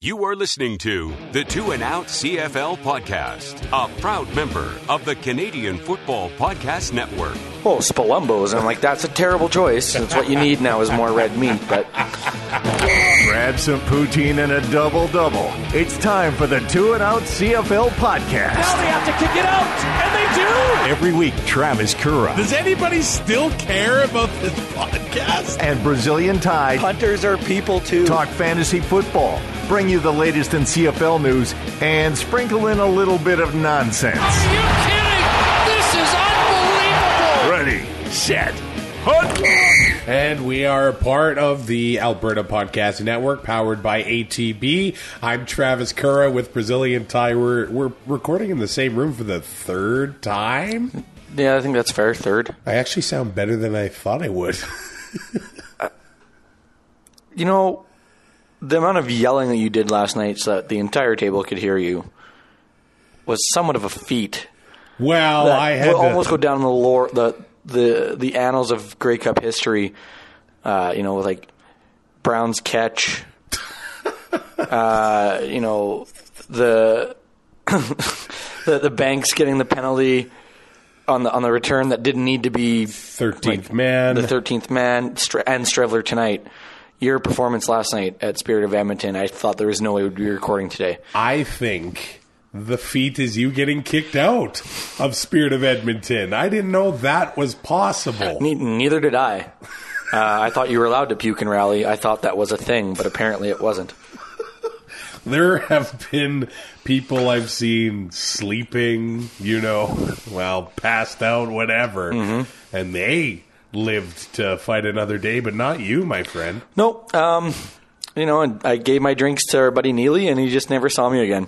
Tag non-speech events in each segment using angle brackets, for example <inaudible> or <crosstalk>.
You are listening to the Two and Out CFL podcast, a proud member of the Canadian Football Podcast Network. Oh, Spolumbo's. I'm like, that's a terrible choice. That's what you need now is more red meat. But Grab some poutine and a double double. It's time for the Two and Out CFL podcast. Now they have to kick it out, and they do. Every week, Travis Kura Does anybody still care about this <laughs> podcast? and Brazilian Tide hunters are people too. talk fantasy football, bring you the latest in CFL news, and sprinkle in a little bit of nonsense. Are you kidding? This is unbelievable. Ready, set, hunt! And we are a part of the Alberta Podcast Network, powered by ATB. I'm Travis Curra with Brazilian Tie. We're, we're recording in the same room for the third time. Yeah, I think that's fair. Third. I actually sound better than I thought I would. <laughs> You know, the amount of yelling that you did last night so that the entire table could hear you was somewhat of a feat. Well, I had will to, almost go down in the lore, the the the annals of Grey Cup history. Uh, you know, with like Brown's catch. <laughs> uh, you know, the <coughs> the the Banks getting the penalty on the on the return that didn't need to be 13th man. the thirteenth man Stre- and Streveler tonight. Your performance last night at Spirit of Edmonton, I thought there was no way we'd be recording today. I think the feat is you getting kicked out of Spirit of Edmonton. I didn't know that was possible. Ne- neither did I. Uh, I thought you were allowed to puke and rally. I thought that was a thing, but apparently it wasn't. There have been people I've seen sleeping, you know, <laughs> well, passed out, whatever, Mm-hmm. and they lived to fight another day, but not you, my friend. Nope. Um, you know, and I gave my drinks to our buddy Neely, and he just never saw me again.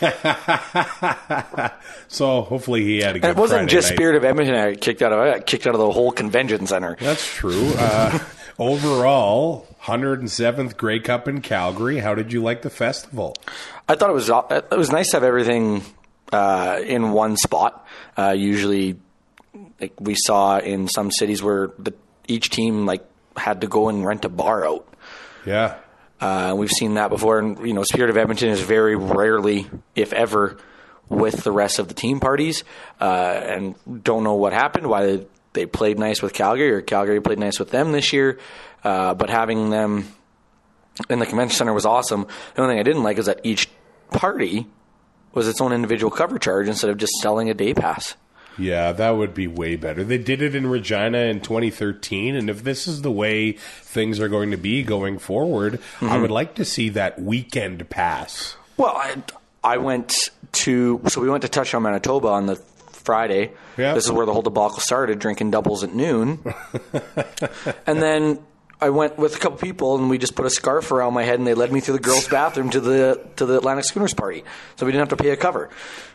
<laughs> So hopefully he had a good And it wasn't Friday just night. Spirit of Edmonton I got kicked out of. I got kicked out of the whole convention center. That's true. Uh, <laughs> overall, 107th Grey Cup in Calgary. How did you like the festival? I thought it was it was nice to have everything uh, in one spot. Uh, usually, like we saw in some cities where the, each team like had to go and rent a bar out. Yeah. Uh, we've seen that before, and you know, Spirit of Edmonton is very rarely, if ever, with the rest of the team parties, uh, and don't know what happened. Why they, played nice with Calgary, or Calgary played nice with them this year. Uh, but having them in the convention center was awesome. The only thing I didn't like is that each party was its own individual cover charge instead of just selling a day pass. Yeah, that would be way better. They did it in Regina in 2013, and if this is the way things are going to be going forward, Mm-hmm. I would like to see that weekend pass. Well, I, I went to so we went to Touchdown Manitoba on the Friday. Yeah. This is where the whole debacle started, drinking doubles at noon, <laughs> and then I went with a couple people, and we just put a scarf around my head, and they led me through the girls' bathroom to the to the Atlantic Schooners party, so we didn't have to pay a cover.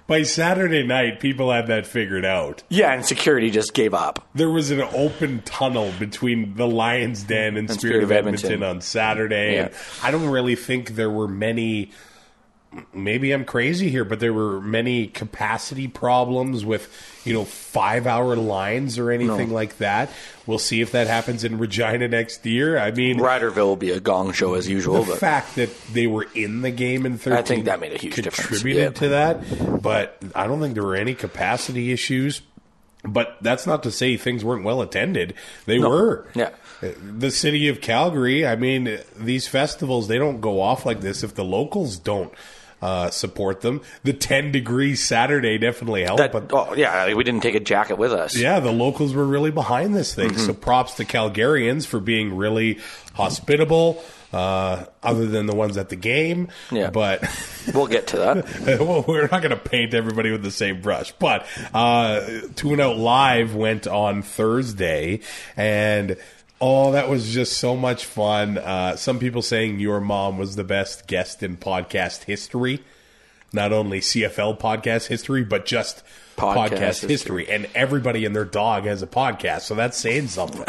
By Saturday night, people had that figured out. Yeah, and security just gave up. There was an open tunnel between the Lions Den and, Spirit, of Edmonton, on Saturday. Yeah. And I don't really think there were many. Maybe I'm crazy here, but there were many capacity problems with, you know, five hour lines or anything like that. We'll see if that happens in Regina next year. I mean, Riderville will be a gong show as usual, the fact that they were in the game in 13 I think that made a huge difference. contributed to that but i don't think there were any capacity issues but that's not to say things weren't well attended they were Yeah. the city of calgary i mean these festivals they don't go off like this if the locals don't uh, support them the 10 degrees saturday definitely helped that but oh yeah, we didn't take a jacket with us. yeah, the locals were really behind this thing. Mm-hmm. So props to Calgarians for being really hospitable, uh, other than the ones at the game. Yeah. But <laughs> We'll get to that. <laughs> well, we're not going to paint everybody with the same brush. But uh, Tune Out Live went on Thursday, and oh, that was just so much fun. Uh, some people saying your mom was the best guest in podcast history. Not only CFL podcast history, but just Podcast podcast, history. And everybody and their dog has a podcast, so that's saying something.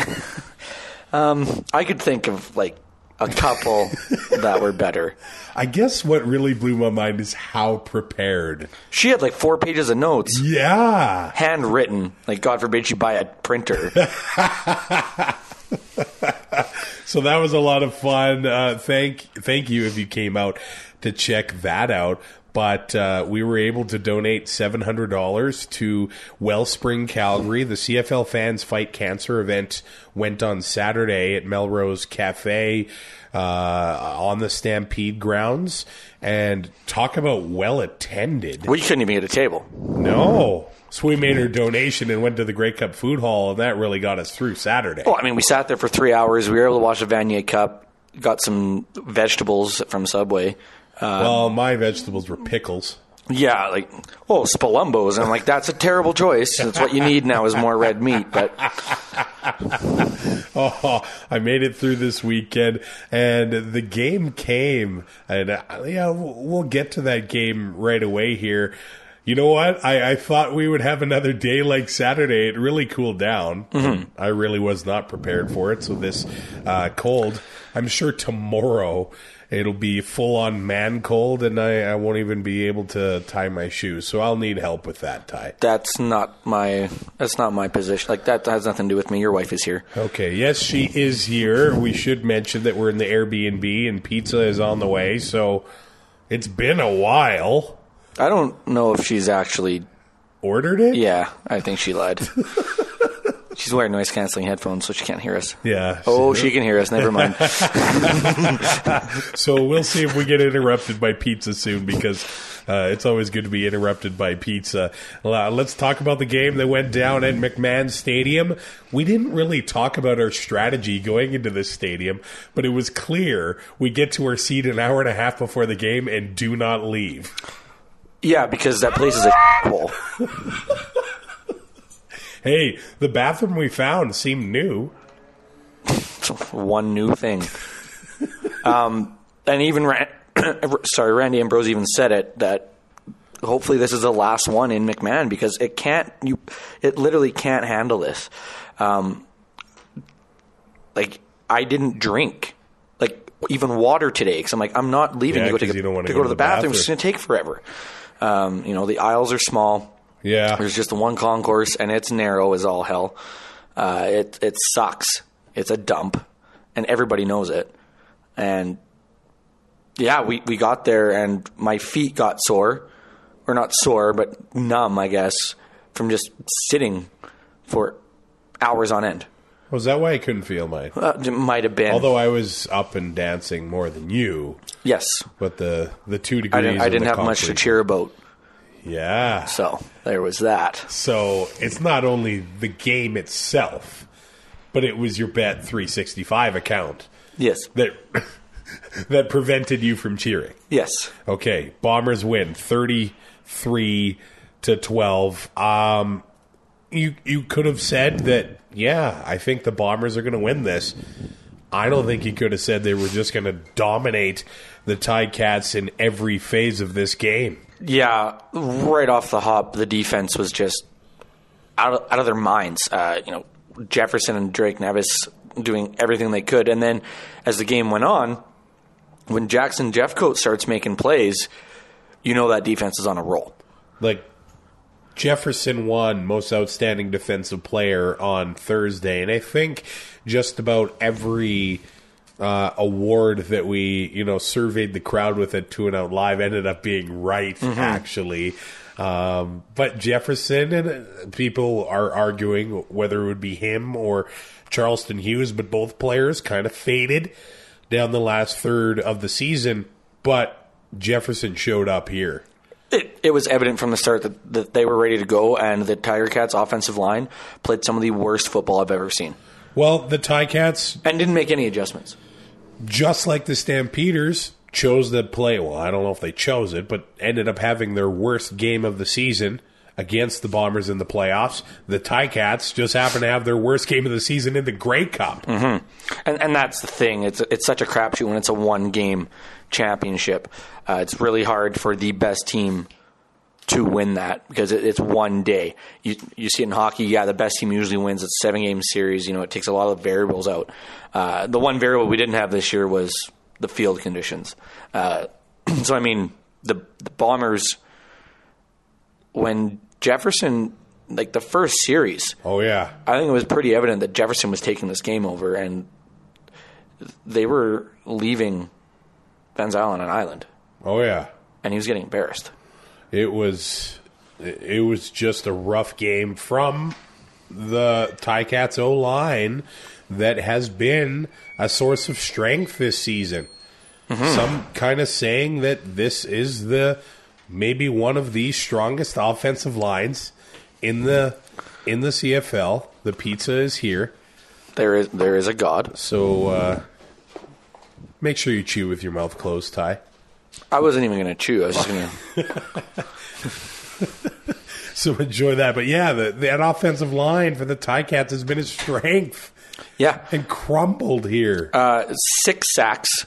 <laughs> I could think of like a couple <laughs> that were better. I guess what really blew my mind is how prepared. She had like four pages of notes, Yeah. handwritten. Like God forbid she buy a printer. <laughs> <laughs> so that was a lot of fun. Uh, thank thank you if you came out to check that out. But uh, we were able to donate seven hundred dollars to Wellspring Calgary. The CFL Fans Fight Cancer event went on Saturday at Melrose Cafe uh, on the Stampede grounds. And talk about well attended. We couldn't even get a table. No. So we made our donation and went to the Grey Cup Food Hall, and that really got us through Saturday. Well, I mean, we sat there for three hours. We were able to watch the Vanier Cup. Got some vegetables from Subway. well, my vegetables were pickles. Yeah, like oh, Spolumbo's. And I'm like, that's a terrible choice. That's what you need now is more red meat. But <laughs> Oh, I made it through this weekend, and the game came, and uh, yeah, we'll get to that game right away here. You know what? I, I thought we would have another day like Saturday. It really cooled down. I really was not prepared for it. So this uh, cold, I'm sure tomorrow it'll be full on man cold, and I, I won't even be able to tie my shoes. So I'll need help with that tie. that's not my that's not my position. Like that has nothing to do with me. Your wife is here. Okay, yes, she is here. We should mention that we're in the Airbnb and pizza is on the way. So it's been a while. I don't know if she's actually. Ordered it? Yeah, I think she lied. <laughs> she's wearing noise canceling headphones, so she can't hear us. Yeah. Oh, she can hear us. Never mind. <laughs> So we'll see if we get interrupted by pizza soon because uh, it's always good to be interrupted by pizza. Uh, Let's talk about the game that went down at McMahon Stadium. We didn't really talk about our strategy going into this stadium, but it was clear we get to our seat an hour and a half before the game and do not leave. Yeah, because that place is a <laughs> hole. Hey, the bathroom we found seemed new. <laughs> one new thing. um, and even Ran- <coughs> sorry, Randy Ambrosie even said it that hopefully this is the last one in McMahon because it can't you it literally can't handle this. Um, like I didn't drink like even water today because I'm like I'm not leaving Yeah, to go, 'cause take a, you don't wanna go go to to the the bathroom. It's going to take forever. Um, you know the aisles are small. Yeah. There's just one concourse, and it's narrow as all hell. Uh, it it sucks. It's a dump, and everybody knows it. And yeah, we, we got there, and my feet got sore, or not sore, but numb, I guess, from just sitting for hours on end. Was that why I couldn't feel mine? Uh, it might have been. Although I was up and dancing more than you, yes, but the the two degrees. I didn't, I didn't have much to cheer about, Yeah. so there was that. So it's not only the game itself, but it was your Bet 365 account Yes, that <coughs> that prevented you from cheering. yes. Okay, Bombers win 33 to 12. Um you you could have said that yeah, I think the Bombers are going to win this. I don't think you could have said they were just going to dominate the Ticats in every phase of this game. Yeah, right off the hop, the defense was just out of, out of their minds. Uh, you know, Jefferson and Drake Nevis doing everything they could, and then as the game went on, when Jackson Jeffcoat starts making plays, you know that defense is on a roll. like Jefferson won most outstanding defensive player on Thursday, and I think just about every uh, award that we you know surveyed the crowd with at Two and Out Live ended up being right actually. Um, but Jefferson and uh, people are arguing whether it would be him or Charleston Hughes, but both players kind of faded down the last third of the season. But Jefferson showed up here. It, it was evident from the start that, that they were ready to go, and the Tiger Cats offensive line played some of the worst football I've ever seen, Well, the Ticats and didn't make any adjustments. just like the Stampeders, chose to play. Well, I don't know if they chose it, but ended up having their worst game of the season against the Bombers in the playoffs. The Ticats just happened to have their worst game of the season in the Grey Cup. Mm-hmm. And, and that's the thing. It's it's such a crapshoot when it's a one game championship. Uh, it's really hard for the best team to win that because it, it's one day. You you see it in hockey. Yeah, the best team usually wins. It's a seven game series. You know, it takes a lot of variables out. Uh, the one variable we didn't have this year was the field conditions. Uh, <clears throat> so I mean, the the Bombers when Jefferson like the first series. Oh yeah, I think it was pretty evident that Jefferson was taking this game over, and they were leaving Ben's Island an island, Oh yeah, and he was getting embarrassed. it was it was just a rough game from the Ticats O line that has been a source of strength this season. Some kind of saying that this is the maybe one of the strongest offensive lines in the in the CFL. The pizza is here, There is there is a God. so uh, make sure you chew with your mouth closed, Ty. I wasn't even going to chew. I was just going <laughs> to. So enjoy that. But yeah, the, that offensive line for the Ticats has been a strength Yeah, and crumbled here. uh, six sacks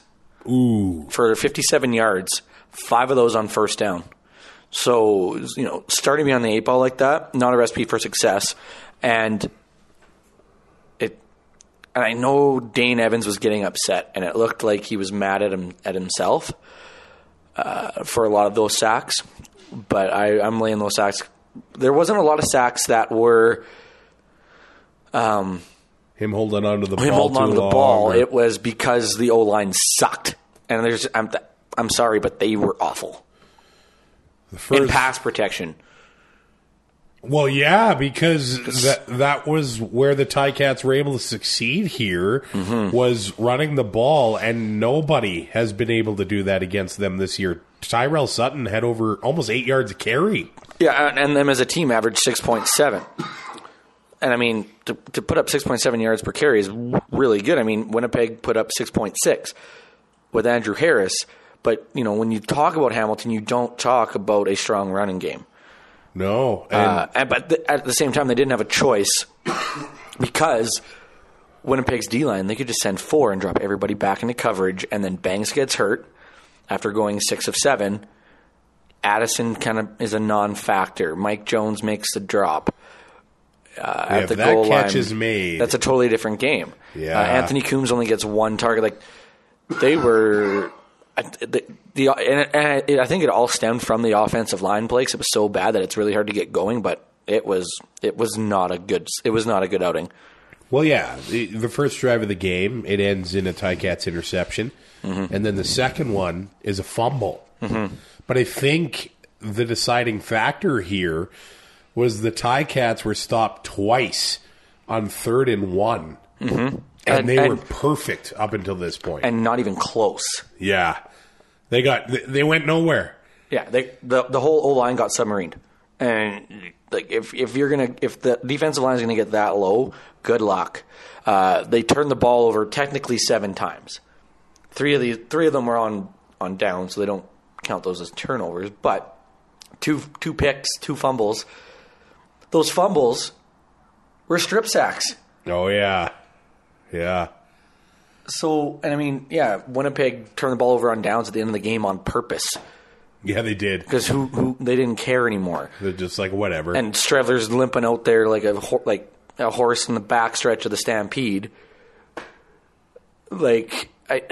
Ooh, for 57 yards. Five of those on first down. So you know, starting me on the eight ball like that, not a recipe for success. And and I know Dane Evans was getting upset, and it looked like he was mad at him at himself uh, for a lot of those sacks. But I, I'm laying those sacks. There wasn't a lot of sacks that were him holding onto the him ball holding too on to the long ball. or- It was because the O line sucked, and there's I'm I'm sorry, but they were awful the in pass protection. Well, yeah, because that that was where the Ticats were able to succeed here Mm-hmm. was running the ball, and nobody has been able to do that against them this year. Tyrell Sutton had over almost eight yards of carry. Yeah, and, and them as a team averaged six point seven. And I mean, to, to put up six point seven yards per carry is really good. I mean, Winnipeg put up six point six with Andrew Harris. But you know, when you talk about Hamilton, you don't talk about a strong running game. No, and Uh, and, but th- at the same time, they didn't have a choice <coughs> because Winnipeg's D line, they could just send four and drop everybody back into coverage, and then Banks gets hurt after going six of seven. Addison kind of is a non factor. Mike Jones makes the drop. Uh, if at the that goal catch line, is made, that's a totally different game. Yeah. Uh, Anthony Coombs only gets one target. Like they were, I- the, and, and I- I think it all stemmed from the offensive line play 'cause it was so bad that it's really hard to get going. But it was it was not a good it was not a good outing. Well, yeah, the, the first drive of the game it ends in a Ticats interception, mm-hmm. and then the second one is a fumble. Mm-hmm. But I think the deciding factor here was the Ticats were stopped twice on third and one, mm-hmm. and, And- they were perfect up until this point. and not even close. yeah, they got they- went nowhere. Yeah, they, the the whole O line got submarined, and like if if you're gonna if the defensive line is gonna get that low, good luck. Uh, they turned the ball over technically seven times. Three of the three of them were on on down, so they don't count those as turnovers. But two two picks, two fumbles. Those fumbles were strip sacks. Oh yeah, yeah. So, and I mean, yeah, Winnipeg turned the ball over on downs at the end of the game on purpose Yeah, they did. because who, who they didn't care anymore. They're just like whatever. and Streveler's limping out there like a ho- like a horse in the backstretch of the stampede. Like I,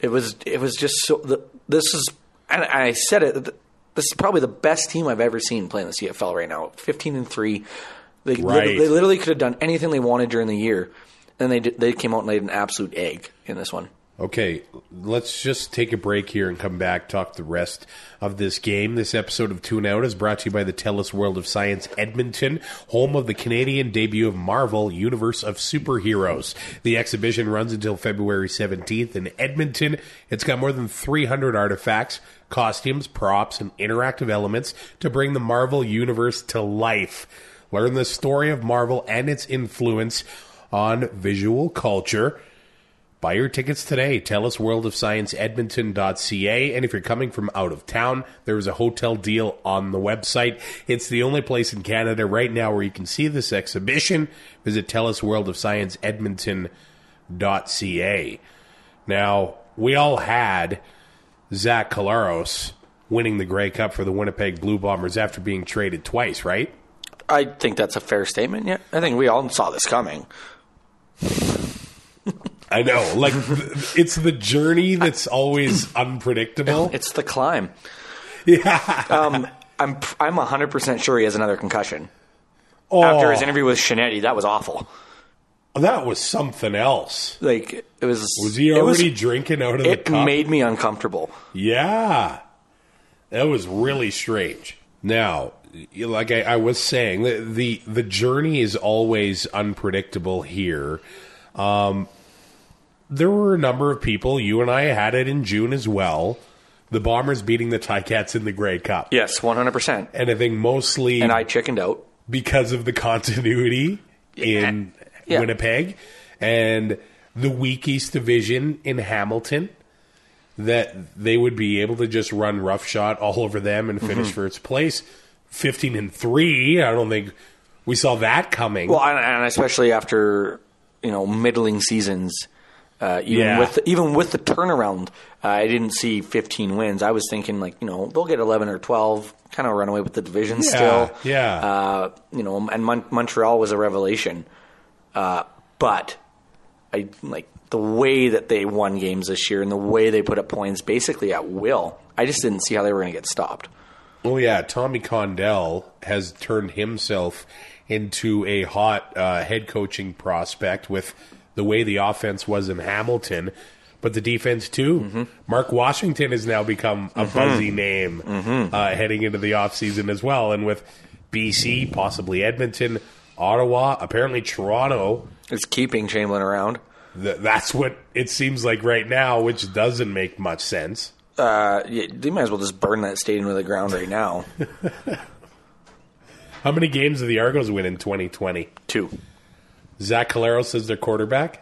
it was it was just so. The, this is and I said it. This is probably the best team I've ever seen playing the CFL right now. Fifteen and three. They Right. they literally could have done anything they wanted during the year, and they did, they came out and laid an absolute egg in this one. Okay, let's just take a break here and come back, talk the rest of this game. This episode of Tune Out is brought to you by the TELUS World of Science Edmonton, home of the Canadian debut of Marvel Universe of Superheroes. The exhibition runs until February 17th in Edmonton. It's got more than 300 artifacts, costumes, props, and interactive elements to bring the Marvel Universe to life. Learn the story of Marvel and its influence on visual culture. Buy your tickets today. TELUS worldofscienceedmonton.ca. And if you're coming from out of town, there is a hotel deal on the website. It's the only place in Canada right now where you can see this exhibition. Visit TELUS World of Science telusworldofscienceedmonton.ca. Now, we all had Zach Collaros winning the Grey Cup for the Winnipeg Blue Bombers after being traded twice, right? I think that's a fair statement. Yeah, I think we all saw this coming. I know. Like, it's the journey that's always <clears throat> unpredictable. <clears throat> It's the climb. Yeah. Um, I'm I'm hundred percent sure he has another concussion. Oh. After his interview with Shinetti, that was awful. That was something else. Like it was. Was he it was- already drinking out of the cup? It made me uncomfortable. Yeah, that was really strange. Now, like I, I was saying, the, the the journey is always unpredictable here. Um, there were a number of people. You and I had it in June as well. The Bombers beating the Ticats in the Grey Cup, Yes, one hundred percent. and I think mostly And I chickened out. because of the continuity in Yeah. Winnipeg and the weak East Division in Hamilton. That they would be able to just run roughshod all over them and finish Mm-hmm. first place, fifteen and three. I don't think we saw that coming. Well, and, and especially after you know middling seasons, uh, even Yeah. with even with the turnaround, uh, I didn't see 15 wins. I was thinking like you know they'll get 11 or 12, kind of run away with the division Yeah, still. yeah. Uh, you know, and Mon- Montreal was a revelation, uh, but I like the way that they won games this year and the way they put up points basically at will. I just didn't see how they were going to get stopped. Oh yeah, Tommy Condell has turned himself into a hot uh, head coaching prospect with the way the offense was in Hamilton, but the defense too. Mark Washington has now become a buzzy name uh, heading into the offseason as well, and with BC, possibly Edmonton, Ottawa, apparently Toronto. It's keeping Chamberlain around. Th- that's what it seems like right now, which doesn't make much sense. Uh, yeah, they might as well just burn that stadium to the ground right now. <laughs> How many games did the Argos win in 2020? Two. Zach Collaros is their quarterback.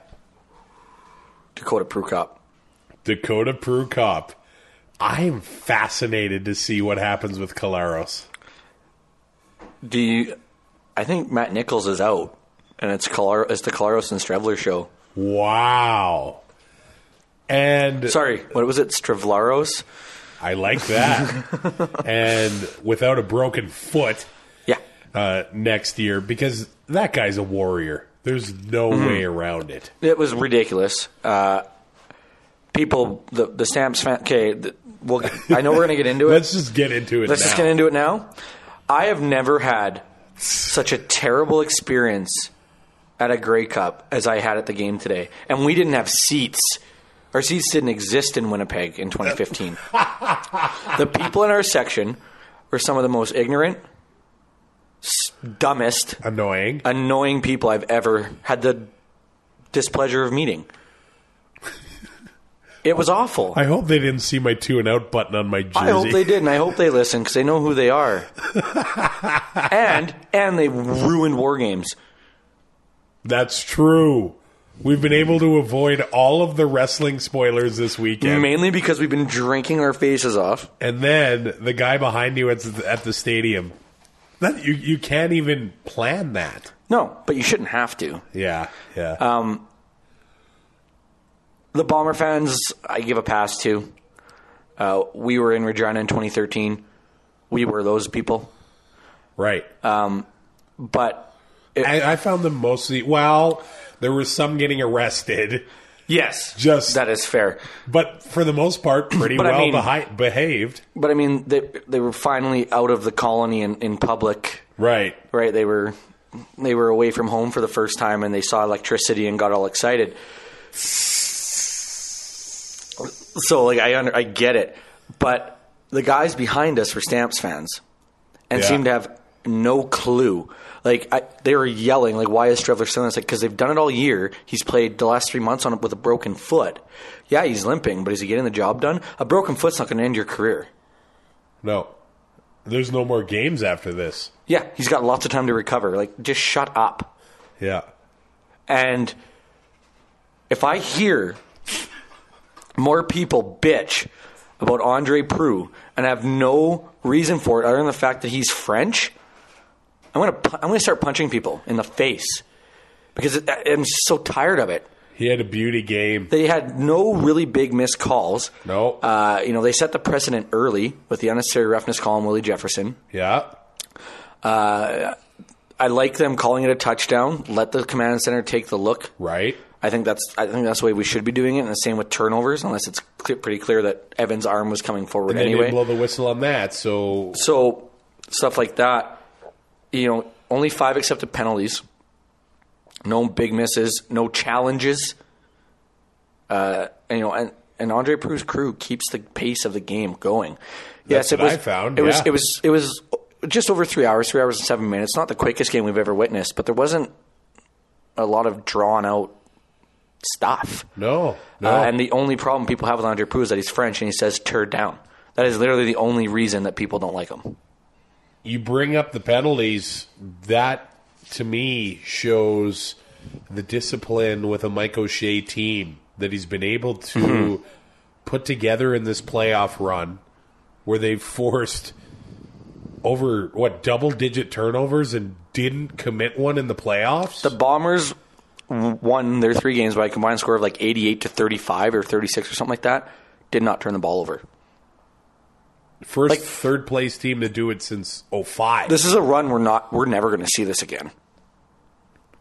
Dakota Prukop. Dakota Prukop. I am fascinated to see what happens with Collaros. Do you? I think Matt Nichols is out, and it's Calar- it's the Collaros and Streveler show. Wow. And Sorry, what was it? Strevlaros? I like that. <laughs> and without a broken foot Yeah. uh, next year, because that guy's a warrior. There's no way around it. It was ridiculous. Uh, people, the the Stamps fan. Okay, the, well, I know we're gonna get into <laughs> it. Let's just get into it Let's now. just get into it now. I have never had such a terrible experience at a Grey Cup as I had at the game today, and we didn't have seats. Our seats didn't exist in Winnipeg in 2015. <laughs> the people in our section were some of the most ignorant, dumbest, Annoying. annoying people I've ever had the displeasure of meeting. <laughs> It was awful. I hope they didn't see my two and out button on my jersey. I hope they didn't. I hope they listen because they know who they are. <laughs> and and they ruined war games. That's true. We've been able to avoid all of the wrestling spoilers this weekend. Mainly because we've been drinking our faces off. and then the guy behind you at the, at the stadium. That you you can't even plan that. No, but you shouldn't have to. Yeah, yeah. Um, The Bomber fans, I give a pass to. Uh, we were in Regina in 2013. We were those people, right. but I, I found them mostly. Well, there was some getting arrested, yes, Just- that is fair. but for the most part, pretty <clears throat> But I well mean- behi- behaved. But I mean, they they were finally out of the colony in, in public. Right. right? They were they were away from home for the first time and they saw electricity and got all excited. So like I under, I get it, but the guys behind us were Stamps fans and Yeah. seemed to have no clue. Like I, they were yelling, like, "Why is Streveler still?" It's like because they've done it all year. He's played the last three months on it with a broken foot. Yeah, he's limping, but is he getting the job done? A broken foot's not going to end your career. No. There's no more games after this. Yeah, he's got lots of time to recover. Like, just shut up. Yeah. And if I hear more people bitch about Andre Proulx and have no reason for it other than the fact that he's French, I'm gonna pu- I'm gonna start punching people in the face because it, I'm so tired of it. He had a beauty game. They had no really big missed calls. No. Uh, you know, they set the precedent early with the unnecessary roughness call on Willie Jefferson. Yeah. I like them calling it a touchdown. Let the command center take the look. Right. I think that's I think that's the way we should be doing it. And the same with turnovers, unless it's clear, pretty clear that Evans' arm was coming forward And they anyway. didn't blow the whistle on that. So so stuff like that. You know, only five accepted penalties. no big misses, no challenges. Uh, and, you know, and, and Andre Proulx's crew keeps the pace of the game going. Yes, it was. I found, It was. It was. It was just over three hours, three hours and seven minutes. Not the quickest game we've ever witnessed, but there wasn't a lot of drawn out stuff. No, no. Uh, and the only problem people have with Andre Proulx is that he's French and he says "turd down." That is literally the only reason that people don't like him. You bring up the penalties. That to me shows the discipline with a Mike O'Shea team that he's been able to Mm-hmm. put together in this playoff run, where they've forced over what double digit turnovers and didn't commit one in the playoffs. The Bombers won their three games by a combined score of like eighty-eight to thirty-five or thirty-six or something like that. Did not turn the ball over. First, like- third place team to do it since 05. This is a run we're not. We're never going to see this again.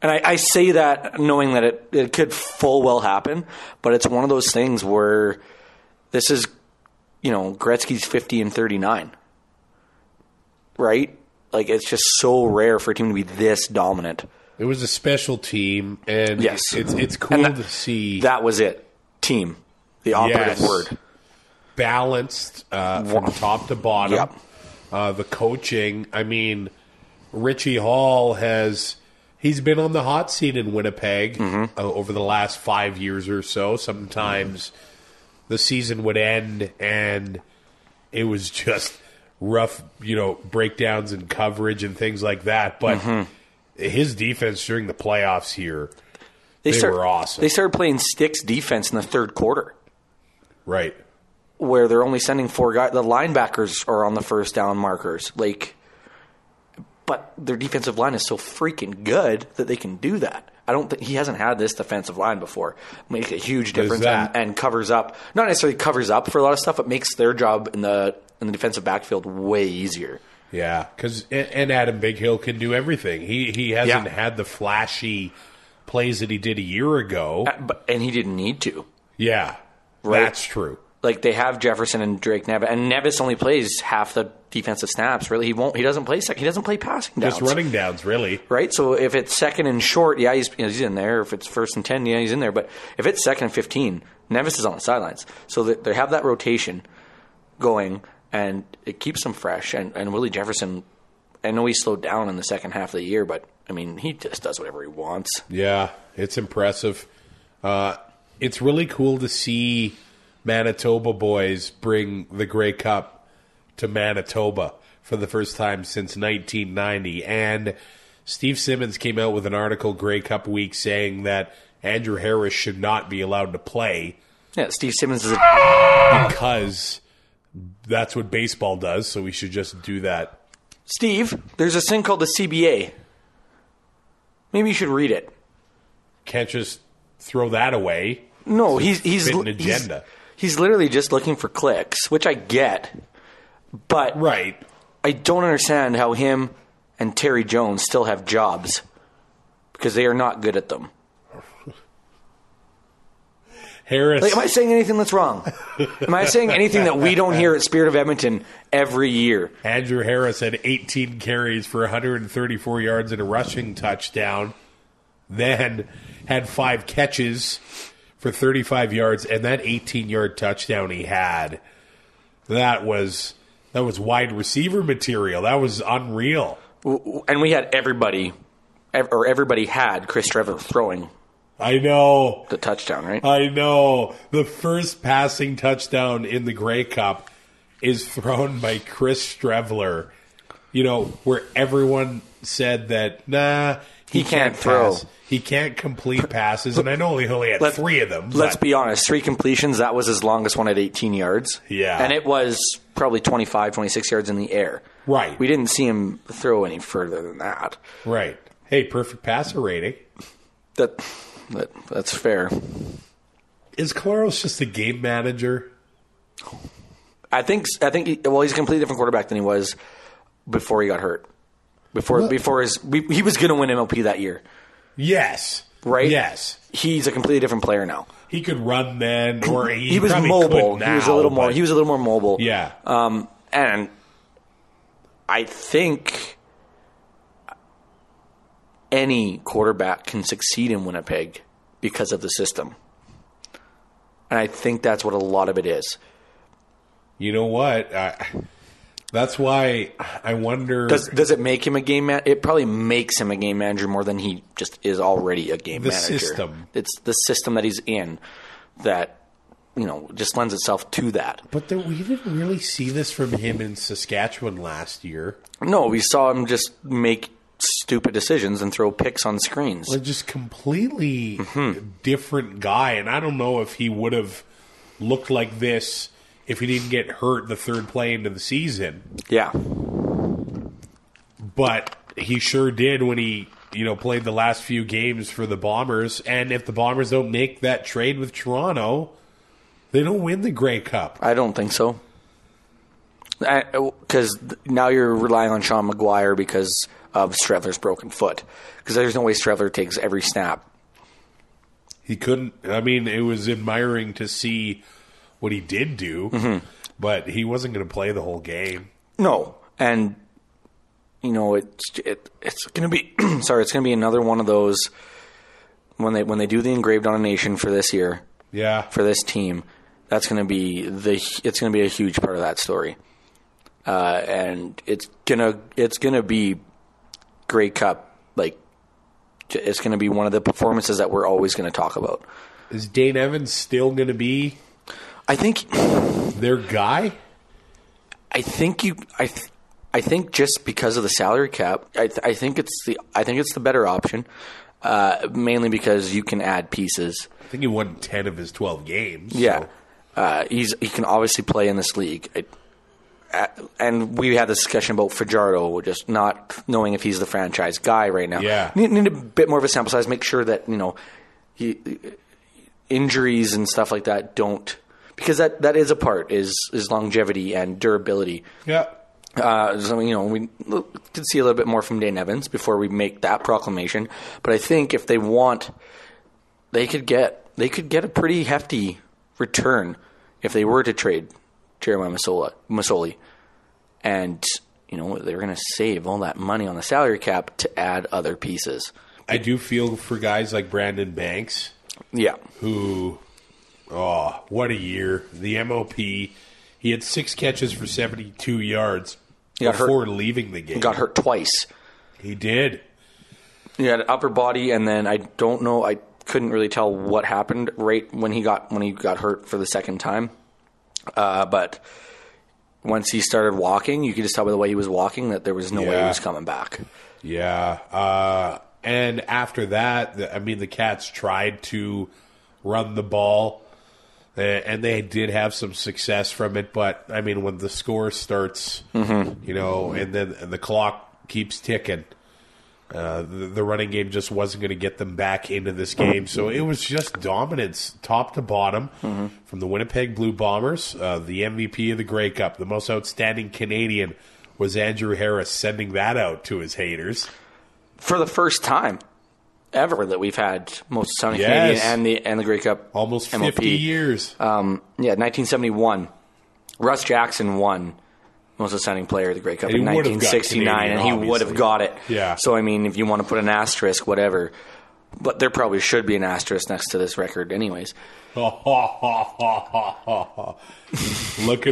And I, I say that knowing that it, it could full well happen, but it's one of those things where this is, you know, Gretzky's fifty and thirty-nine, right? Like it's just so rare for a team to be this dominant. it was a special team, and Yes. it's it's cool that- to see That was it. Team, the operative Yes. word. Balanced uh, from top to bottom. Yep. Uh, the coaching, I mean, Richie Hall has he's been on the hot seat in Winnipeg Mm-hmm. uh, over the last five years or so. Sometimes the season would end and it was just rough, you know, breakdowns and coverage and things like that. But Mm-hmm. his defense during the playoffs here, They, They start- were awesome. They started playing sticks defense in the third quarter, right? Where they're only sending four guys. The linebackers are on the first down markers, like, but their defensive line is so freaking good that they can do that. I don't think he hasn't had this defensive line before. Make a huge difference and, and covers up. Not necessarily covers up for a lot of stuff, but makes their job in the in the defensive backfield way easier. Yeah, because and Adam Bighill can do everything. He he hasn't Yeah. had the flashy plays that he did a year ago. Uh, But and he didn't need to. Yeah, Right. that's true. Like they have Jefferson and Drake Nevis, and Nevis only plays half the defensive snaps. Really, he won't. He doesn't play second. He doesn't play passing downs. Just running downs, really. right. So if it's second and short, yeah, he's you know, he's in there. If it's first and ten, yeah, he's in there. But if it's second and fifteen, Nevis is on the sidelines. So that they have that rotation going, and it keeps them fresh. And and Willie Jefferson, I know he slowed down in the second half of the year, but I mean he just does whatever he wants. Yeah, it's impressive. Uh, it's really cool to see Manitoba boys bring the Grey Cup to Manitoba for the first time since 1990. And Steve Simmons came out with an article Grey Cup week saying that Andrew Harris should not be allowed to play Yeah, Steve Simmons is a because that's what baseball does. So we should just do that. Steve. There's a thing called the CBA. Maybe you should read it. Can't just throw that away. No, he's he's he's- agenda. He's, literally just looking for clicks, which I get, but Right. I don't understand how him and Terry Jones still have jobs because they are not good at them. <laughs> Harris. Like, am I saying anything that's wrong? <laughs> am I saying anything that we don't hear at Spirit of Edmonton every year? Andrew Harris had 18 carries for 134 yards and a rushing touchdown. Then had five catches for 35 yards, and that 18 yard touchdown he had, that was that was wide receiver material. That was unreal. And we had everybody, or everybody had Chris Streveler throwing I know. the touchdown, right? I know. The first passing touchdown in the Grey Cup is thrown by Chris Streveler. You know, where everyone said that, nah, He can't throw. pass. He can't complete passes. And I know he only had Let- three of them. Let's but- be honest, three completions, that was his longest one at 18 yards. Yeah. And it was probably 25, 26 yards in the air. Right. We didn't see him throw any further than that. Right. Hey, perfect passer rating. That, that That's fair. Is Collaros just a game manager? I think, I think, he, well, he's a completely different quarterback than he was before he got hurt. Before, before his, we, he was going to win MOP that year. Yes. Right? Yes. He's a completely different player now. He could run then, or he, He, was probably mobile. could he was a now, little more. but- He was a little more mobile. Yeah. Um, and I think any quarterback can succeed in Winnipeg because of the system. And I think that's what a lot of it is. You know what? I, that's why I wonder. Does does it make him a game man? It probably makes him a game manager more than he just is already a game The manager. system. It's the system that he's in that you know just lends itself to that. but there, we didn't really see this from him in Saskatchewan last year. No, we saw him just make stupid decisions and throw picks on screens. Like just completely Mm-hmm. different guy, and I don't know if he would have looked like this if he didn't get hurt the third play into the season. Yeah, But he sure did when he, you know, played the last few games for the Bombers. And if the Bombers don't make that trade with Toronto, they don't win the Grey Cup. I don't think so. Because uh, now you're relying on Sean McGuire because of Streveler's broken foot. Because there's no way Streveler takes every snap. He couldn't. I mean, it was admiring to see what he did do, Mm-hmm. but he wasn't going to play the whole game. No, and you know it's it, it's going to be <clears throat> sorry, it's going to be another one of those when they when they do the engraved on a nation for this year Yeah. for this team. That's going to be the it's going to be a huge part of that story, uh, and it's gonna it's gonna be Grey Cup like it's going to be one of the performances that we're always going to talk about. Is Dane Evans still going to be I think their guy? I think you I th- I think just because of the salary cap, I, th- I think it's the I think it's the better option. Uh, mainly because you can add pieces. I think he won 10 of his 12 games. Yeah, so- uh, he's he can obviously play in this league. I, uh, and we had this discussion about Fajardo, just not knowing if he's the franchise guy right now. Yeah. need, need a bit more of a sample size. Make sure that you know he, injuries and stuff like that don't because that, that is a part is is longevity and durability. Yeah. Uh, so you know, we could see a little bit more from Dane Evans before we make that proclamation. But I think if they want, they could get they could get a pretty hefty return if they were to trade Jeremiah Masola, Masoli, and you know they're going to save all that money on the salary cap to add other pieces. I do feel for guys like Brandon Banks, Yeah, who, oh, what a year. The MOP, he had six catches for 72 yards got hurt. before leaving the game. got hurt twice. He did. He had an upper body, and then I don't know. I couldn't really tell what happened right when he got when he got hurt for the second time. Uh, but once he started walking, you could just tell by the way he was walking that there was no way he was coming back. Yeah. Uh, and after that, the, I mean, the Cats tried to run the ball, and they did have some success from it. But, I mean, when the score starts, you know, and then the clock keeps ticking, uh, the, the running game just wasn't going to get them back into this game. So it was just dominance, top to bottom, from the Winnipeg Blue Bombers. Uh, the MVP of the Grey Cup, the most outstanding Canadian, was Andrew Harris, sending that out to his haters. For the first time ever that we've had most Sonic Yes. Canadian and the and the Grey Cup Almost MLP. 50 years. Um, yeah, 1971. Russ Jackson won most outstanding player of the Grey Cup And in have got 1969, and he would have got it. Yeah. So I mean, if you want to put an asterisk, whatever. But there probably should be an asterisk next to this record, anyways. <laughs> Looking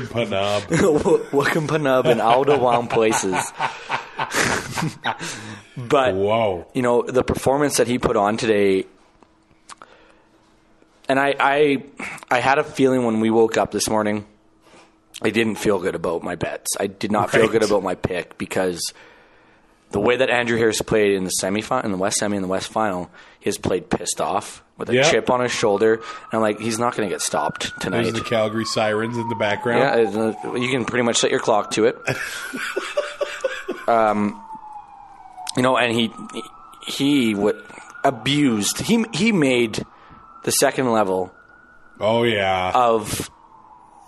panub. Looking Panub in all the wrong places. <laughs> <laughs> but Whoa. you know the performance that he put on today, and I, I, I had a feeling when we woke up this morning, I didn't feel good about my bets. I did not feel good about my pick because the way that Andrew Harris played in the semifinal, in the West semi, and the West final, he has played pissed off with a Yeah. chip on his shoulder, and I'm like, he's not going to get stopped tonight. There's the Calgary Sirens in the background. Yeah, uh, you can pretty much set your clock to it. <laughs> um, you know, and he he would abused. He he made the second level Oh, yeah. of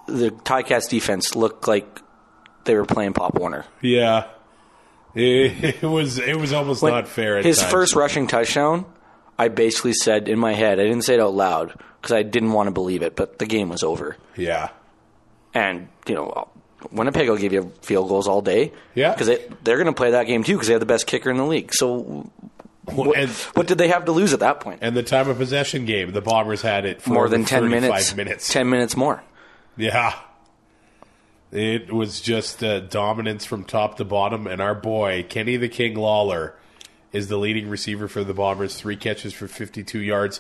the Ticats defense look like they were playing Pop Warner. yeah. It, <laughs> it was it was almost When not fair at His times. first rushing touchdown, I basically said in my head, I didn't say it out loud because I didn't want to believe it, but the game was over. Yeah. And you know, Winnipeg will give you field goals all day. Yeah. because they, they're going to play that game too because they have the best kicker in the league. So what, and- what did they have to lose at that point? And the time of possession game, the Bombers had it for More than ten 35 minutes. minutes. Ten minutes more. Yeah. It was just uh, dominance from top to bottom, and our boy, Kenny the King Lawler, is the leading receiver for the Bombers. Three catches for 52 yards.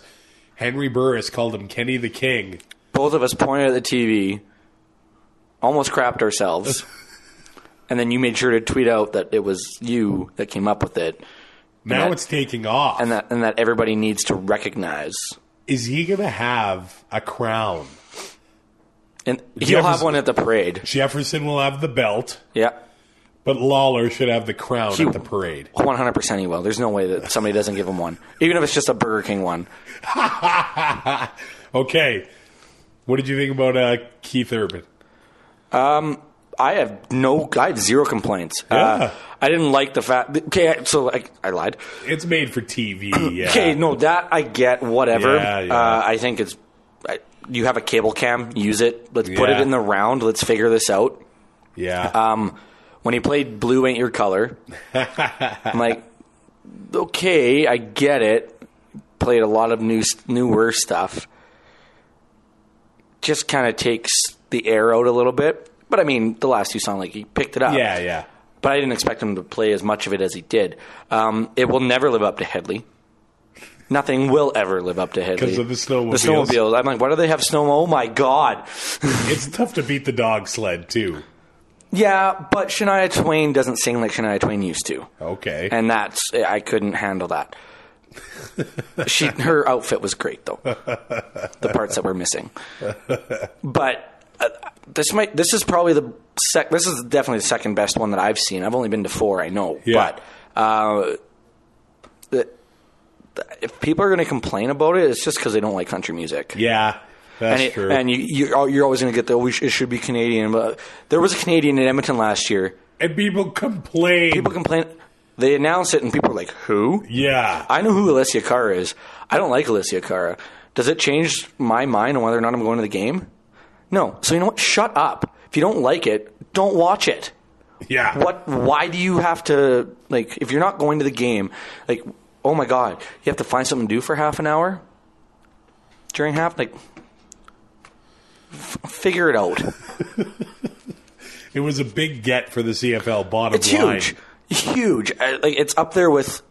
Henry Burris called him Kenny the King. Both of us pointed at the TV, almost crapped ourselves, <laughs> and then you made sure to tweet out that it was you that came up with it, Now that- it's taking off. and that and that everybody needs to recognize. is he going to have a crown? And he'll Jefferson- have one at the parade. Jefferson will have the belt, Yeah. but Lawler should have the crown He- at the parade. One hundred percent, he will. There's no way that somebody doesn't give him one, even if it's just a Burger King one. <laughs> okay. What did you think about uh, Keith Urban? I have no, I had zero complaints. Yeah. Uh, I didn't like the fact. Okay, so I, I lied. It's made for TV. <clears throat> Yeah. Okay, no, that I get. Whatever. Yeah, yeah. Uh, I think it's. I, you have a cable cam, use it. Let's put it in the round. Let's figure this out. Yeah. Um, when he played "Blue Ain't Your Color," I'm like, okay, I get it. Played a lot of new, newer stuff. Just kind of takes the air out a little bit. But I mean, the last two sound like he picked it up. yeah, yeah. But I didn't expect him to play as much of it as he did. Um, it will never live up to Headley. Nothing will ever live up to Headley. 'Cause of the snowmobiles. The snowmobiles. I'm like, why do they have snow? Oh my god. <laughs> It's tough to beat the dog sled too. yeah, but Shania Twain doesn't sing like Shania Twain used to. Okay. and that's I couldn't handle that. <laughs> she her outfit was great though, the parts that were missing. But uh, this might this is probably the sec. This is definitely the second best one that I've seen. I've only been to four, I know, Yeah. but uh, the, the- if people are going to complain about it, it's just because they don't like country music. yeah, that's and it, true. and you, you're, you're always going to get the sh- it should be Canadian. But there was a Canadian in Edmonton last year. And people complain. People complain. They announce it, and people are like, "Who?" yeah. I know who Alessia Cara is. I don't like Alessia Cara. Does it change my mind on whether or not I'm going to the game? No. So you know what? Shut up. If you don't like it, don't watch it. yeah. What? Why do you have to like? If you're not going to the game, like, oh my god, you have to find something to do for half an hour during half. Like, f- figure it out. <laughs> It was a big get for the CFL bottom It's line. huge, huge. Uh, Like it's up there with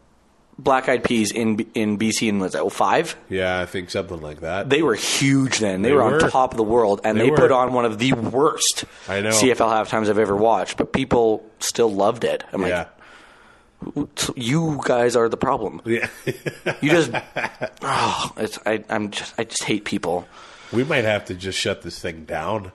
Black Eyed Peas in in BC in was that 05? Yeah, I think something like that. They were huge then. They, They were, were. on top of the world, and They they, put on one of the worst I know. CFL halftimes I've ever watched. But people still loved it. I'm yeah. like, you guys are the problem. Yeah. You just, <laughs> oh, it's, I, I'm just, I just hate people. we might have to just shut this thing down.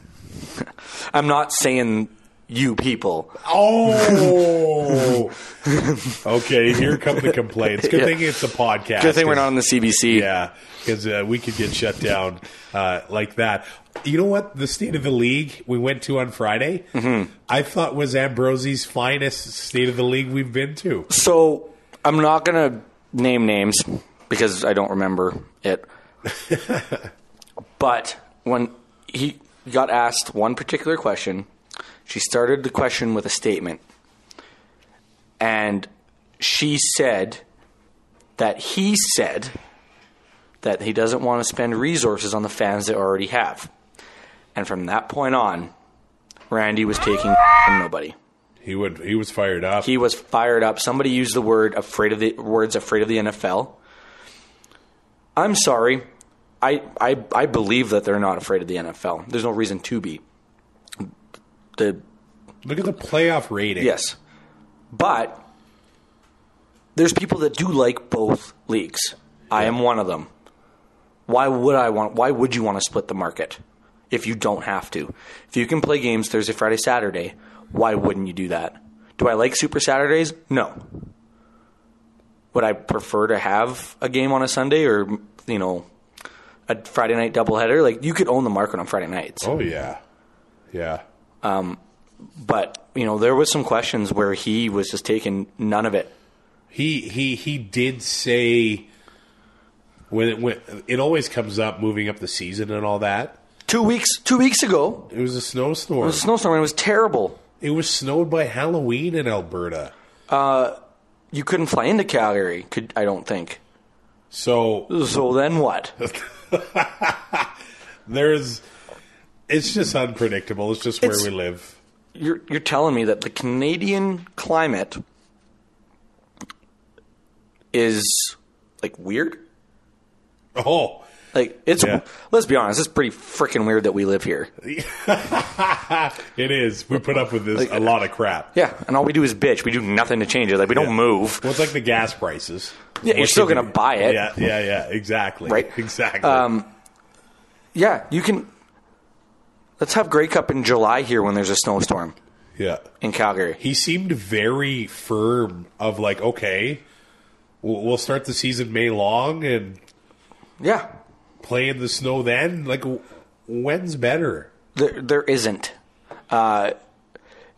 <laughs> I'm not saying you people. Oh. <laughs> okay, here come the complaints. Good <laughs> Yeah. thing it's a podcast. Good thing we're not on the CBC. Yeah, because uh, we could get shut down uh, like that. You know what? The state of the league we went to on Friday, Mm-hmm. I thought was Ambrosie's finest state of the league we've been to. So I'm not gonna name names because I don't remember it. <laughs> but when he got asked one particular question, she started the question with a statement, and she said that he said that he doesn't want to spend resources on the fans that already have, and from that point on, Randy was taking from <laughs> nobody. He would. He was fired up. He was fired up. Somebody used the word afraid of the words afraid of the NFL. I'm sorry. I, I I believe that they're not afraid of the NFL. There's no reason to be. The Look at the playoff rating. yes. But there's people that do like both leagues. I am one of them. Why would I want why would you want to split the market if you don't have to? If you can play games Thursday, Friday, Saturday, why wouldn't you do that? Do I like Super Saturdays? No. Would I prefer to have a game on a Sunday or you know a Friday night doubleheader? Like you could own the market on Friday nights. Oh yeah, yeah. But, you know, there was some questions where he was just taking none of it. He he he did say when it when it always comes up moving up the season and all that. Two weeks two weeks ago, It was a snowstorm. it was a snowstorm and it was terrible. It was snowed by Halloween in Alberta. Uh, you couldn't fly into Calgary. Could I don't think. So So then what? <laughs> there's, it's just unpredictable. It's just where It's- we live. You're you're telling me that the Canadian climate is like weird? Oh, Like it's Yeah. let's be honest, it's pretty freaking weird that we live here. <laughs> it is. We put up with this a lot of crap. Yeah, and all we do is bitch. We do nothing to change it. Like we don't move. Well, it's like the gas prices. Yeah, you're What still you gonna do- buy it. Yeah, yeah, yeah. Exactly. Right. Exactly. Um, Yeah, you can. Let's have Grey Cup in July here when there's a snowstorm yeah. in Calgary. He seemed very firm of like, okay, we'll we'll start the season May long and Yeah, play in the snow then. Like, w- when's better? there there isn't. Uh,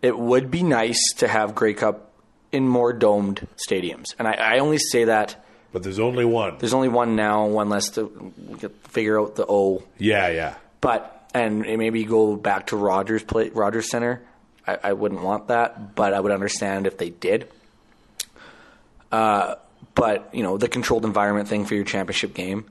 it would be nice to have Grey Cup in more domed stadiums, and I, I only say that But there's only one. there's only one now, one less to we could figure out the O. Yeah, yeah. But and maybe go back to Rogers play Rogers Center. I, I wouldn't want that, but I would understand if they did. Uh, but you know the controlled environment thing for your championship game.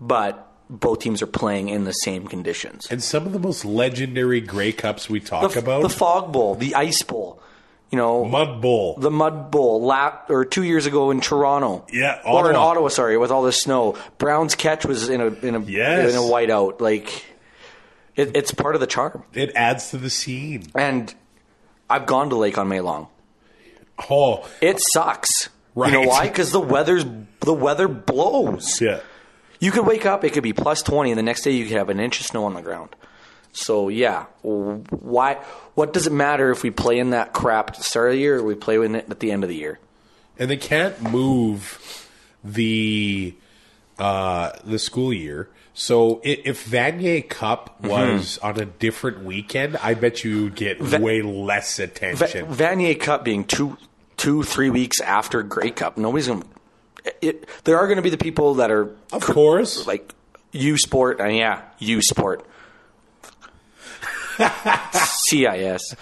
But both teams are playing in the same conditions. And some of the most legendary Grey Cups we talk the, about, the fog bowl, the ice bowl, you know, Mud Bowl. the mud bowl, la- or two years ago in Toronto, Yeah, or in Ottawa. Ottawa, sorry, with all the snow. Brown's catch was in a in a Yes. in a whiteout, like it, it's part of the charm. it adds to the scene. And I've gone to Lake on Maylong. Oh, It sucks. Right. You know why? Because the weather's the weather blows. yeah. You could wake up, it could be plus twenty, and the next day you could have an inch of snow on the ground. So yeah, why? What does it matter if we play in that crap at the start of the year or we play in it at the end of the year? and they can't move the uh, the school year. So if Vanier Cup was on a different weekend, I bet you would get way less Va- attention. Vanier Cup being two, two, three weeks after Grey Cup, nobody's going. to... There are going to be the people that are of course, like U Sport, and yeah, U Sport, <laughs> CIS.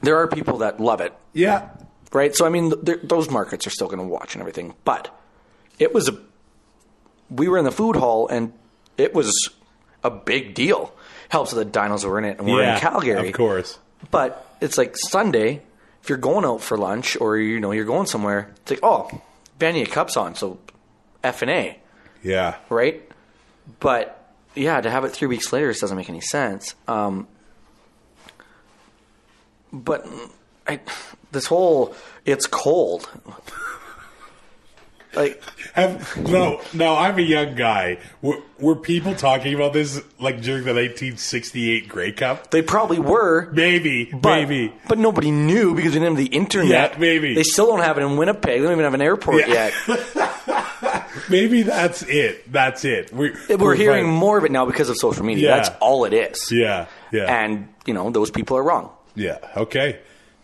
there are people that love it, yeah, right? So I mean, those markets are still going to watch and everything, but it was a. We were in the food hall, and it was a big deal. Helps that the Dinos were in it, and we're yeah, in Calgary, of course. But it's like Sunday, if you're going out for lunch or you know you're going somewhere, it's like oh, Vanier Cup's on, so F and A, Yeah, right? But yeah, to have it three weeks later just doesn't make any sense. Um, but I, this whole it's cold. Like Have, no, no. I'm a young guy. Were, were people talking about this like during the 1968 Grey Cup? they probably were, Maybe, but, maybe. but nobody knew because they didn't have the internet. Yeah, maybe. they still don't have it in Winnipeg. They don't even have an airport Yeah. yet. <laughs> Maybe that's it. That's it. We, We're, hearing fine. more of it now because of social media. Yeah. That's all it is. Yeah, yeah. And, you know, those people are wrong. Yeah. Okay.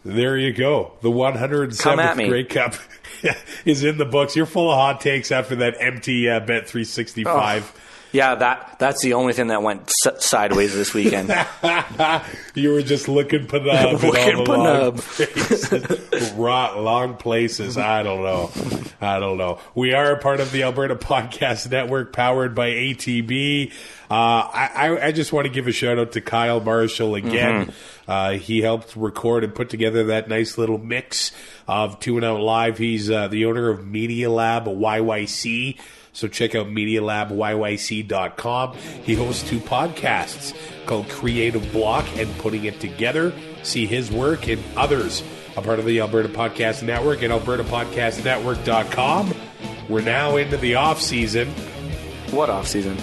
There you go. The 107th Come at me. Grey Cup <laughs> is in the books. You're full of hot takes after that empty uh, Bet 365. Yeah, that that's the only thing that went s- sideways this weekend. <laughs> you were just looking <laughs> panub in Looking the long. <laughs> Long places. I don't know. I don't know. We are a part of the Alberta Podcast Network powered by ATB. Uh, I, I, I just want to give a shout out to Kyle Marshall again. Uh, he helped record and put together that nice little mix of Two and Out Live. He's uh, the owner of Media Lab YYC. So check out MediaLabYYC.com. He hosts two podcasts called Creative Block and Putting It Together. See his work and others. A part of the Alberta Podcast Network at AlbertaPodcastNetwork.com. We're now into the off season. what off season?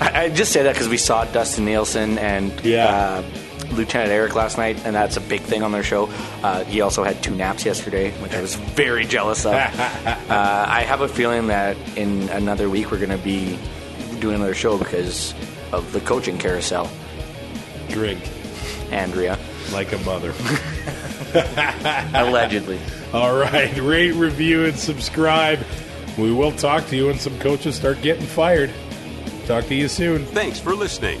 I, I just say that because we saw Dustin Nielsen and Yeah. uh, Lieutenant Eric last night, and that's a big thing on their show. Uh, he also had two naps yesterday, which I was <laughs> very jealous of. <laughs> uh, I have a feeling that in another week we're going to be doing another show because of the coaching carousel. Drink Andrea, like a mother. <laughs> allegedly. All right, rate, review, and subscribe. We will talk to you when some coaches start getting fired. Talk to you soon. Thanks for listening.